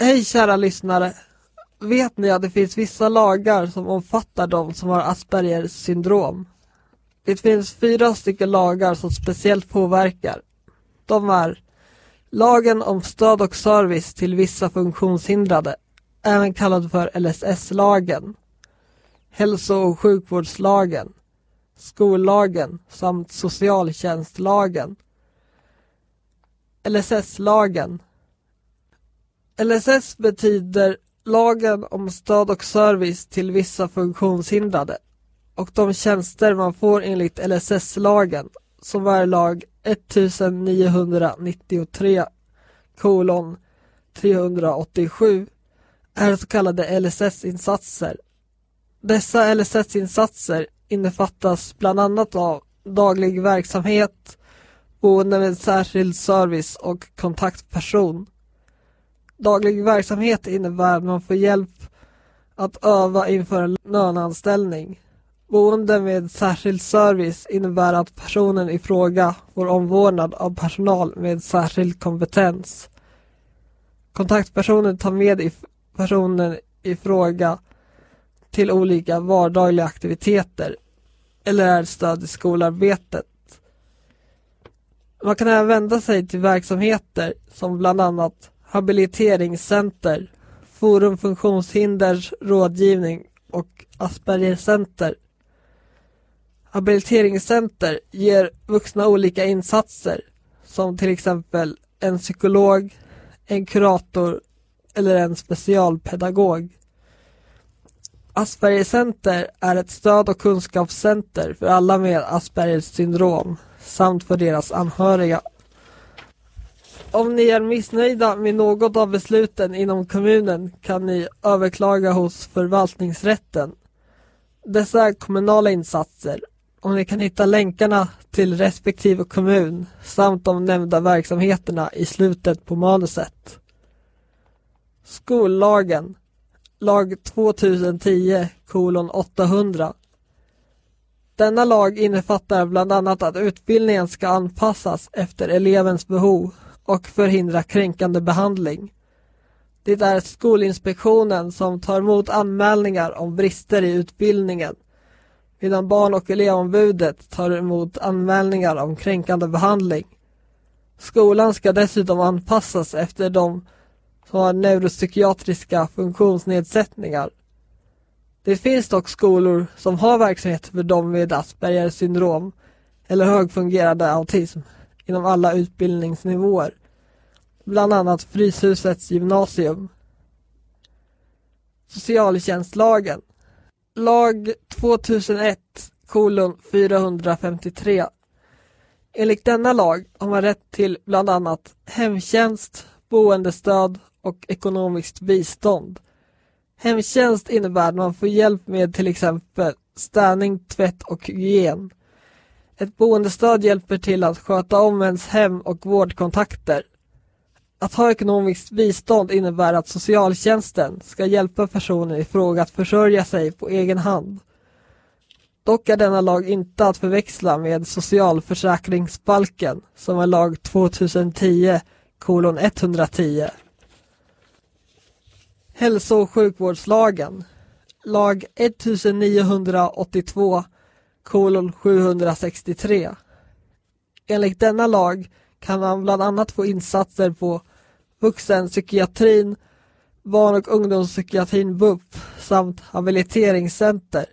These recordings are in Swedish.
Hej kära lyssnare! Vet ni att det finns vissa lagar som omfattar de som har Aspergers syndrom? Det finns fyra stycken lagar som speciellt påverkar. De är Lagen om stöd och service till vissa funktionshindrade, även kallad för LSS-lagen. Hälso och sjukvårdslagen, skollagen samt socialtjänstlagen. LSS-lagen LSS betyder lagen om stöd och service till vissa funktionshindrade och de tjänster man får enligt LSS-lagen som är lag 1993 kolon 387 är så kallade LSS-insatser. Dessa LSS-insatser innefattas bland annat av daglig verksamhet, boende med särskild service och kontaktperson. Daglig verksamhet innebär att man får hjälp att öva inför en löneanställning. Boende med särskild service innebär att personen i fråga får omvårdnad av personal med särskild kompetens. Kontaktpersonen tar med personen i fråga till olika vardagliga aktiviteter eller är stöd i skolarbetet. Man kan även vända sig till verksamheter som bland annat habiliteringscenter, Forum funktionshinders rådgivning och Aspergercenter. Habiliteringscenter ger vuxna olika insatser som till exempel en psykolog, en kurator eller en specialpedagog. Aspergercenter är ett stöd och kunskapscenter för alla med Aspergers syndrom samt för deras anhöriga. Om ni är missnöjda med något av besluten inom kommunen kan ni överklaga hos förvaltningsrätten. Dessa är kommunala insatser och ni kan hitta länkarna till respektive kommun samt de nämnda verksamheterna i slutet på manuset. Skollagen Lag 2010 kolon 800 Denna lag innefattar bland annat att utbildningen ska anpassas efter elevens behov och förhindra kränkande behandling. Det är Skolinspektionen som tar emot anmälningar om brister i utbildningen medan Barn och elevombudet tar emot anmälningar om kränkande behandling. Skolan ska dessutom anpassas efter de som har neuropsykiatriska funktionsnedsättningar. Det finns dock skolor som har verksamhet för dem med Aspergers syndrom eller högfungerande autism inom alla utbildningsnivåer. Bland annat Fryshusets gymnasium. Socialtjänstlagen. Lag 2001 kolon 453. Enligt denna lag har man rätt till bland annat hemtjänst, boendestöd och ekonomiskt bistånd. Hemtjänst innebär att man får hjälp med till exempel städning, tvätt och hygien. Ett boendestöd hjälper till att sköta om ens hem och vårdkontakter. Att ha ekonomiskt bistånd innebär att socialtjänsten ska hjälpa personen i fråga att försörja sig på egen hand. Dock är denna lag inte att förväxla med socialförsäkringsbalken som är lag 2010 kolon 110. Hälso och sjukvårdslagen lag 1982 kolon 763. Enligt denna lag kan man bland annat få insatser på vuxenpsykiatrin, barn och ungdomspsykiatrin BUP samt habiliteringscenter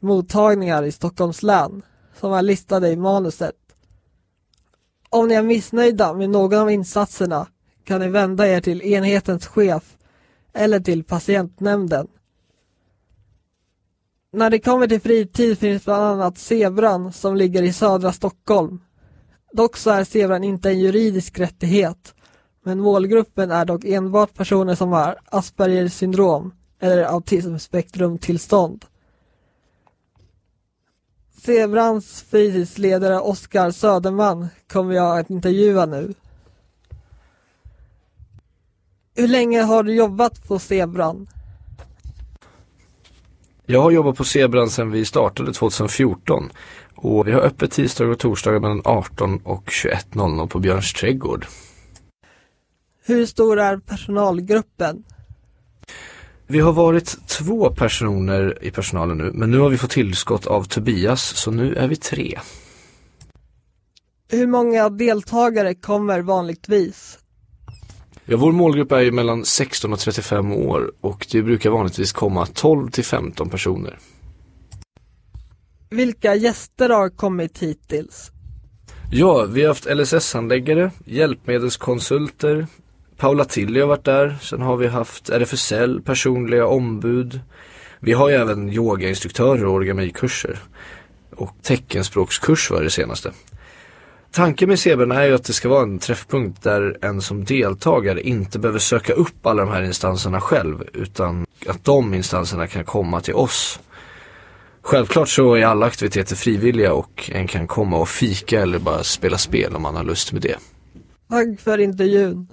mottagningar i Stockholms län som är listade i manuset. Om ni är missnöjda med någon av insatserna kan ni vända er till enhetens chef eller till patientnämnden. När det kommer till fritid finns bland annat Zebran som ligger i södra Stockholm. Dock så är Zebran inte en juridisk rättighet, men målgruppen är dock enbart personer som har Aspergers syndrom eller autismspektrumtillstånd. Zebrans fritidsledare Oskar Söderman kommer jag att intervjua nu. Hur länge har du jobbat på Zebran? Jag har jobbat på Zebran sedan vi startade 2014 och vi har öppet tisdagar och torsdagar mellan 18 och 21.00 på Björns trädgård. Hur stor är personalgruppen? Vi har varit två personer i personalen nu, men nu har vi fått tillskott av Tobias, så nu är vi tre. Hur många deltagare kommer vanligtvis? Ja, vår målgrupp är ju mellan 16 och 35 år och det brukar vanligtvis komma 12 till 15 personer. Vilka gäster har kommit hittills? Ja, vi har haft LSS-handläggare, hjälpmedelskonsulter, Paula Tilly har varit där, sen har vi haft RFSL, personliga ombud. Vi har ju även yogainstruktörer och origamikurser. Och teckenspråkskurs var det senaste. Tanken med CBN är ju att det ska vara en träffpunkt där en som deltagare inte behöver söka upp alla de här instanserna själv utan att de instanserna kan komma till oss. Självklart så är alla aktiviteter frivilliga och en kan komma och fika eller bara spela spel om man har lust med det. Tack för intervjun.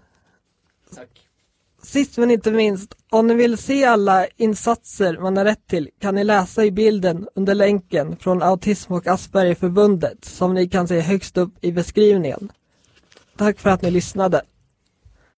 Sist men inte minst, om ni vill se alla insatser man har rätt till kan ni läsa i bilden under länken från Autism och Aspergerförbundet som ni kan se högst upp i beskrivningen. Tack för att ni lyssnade.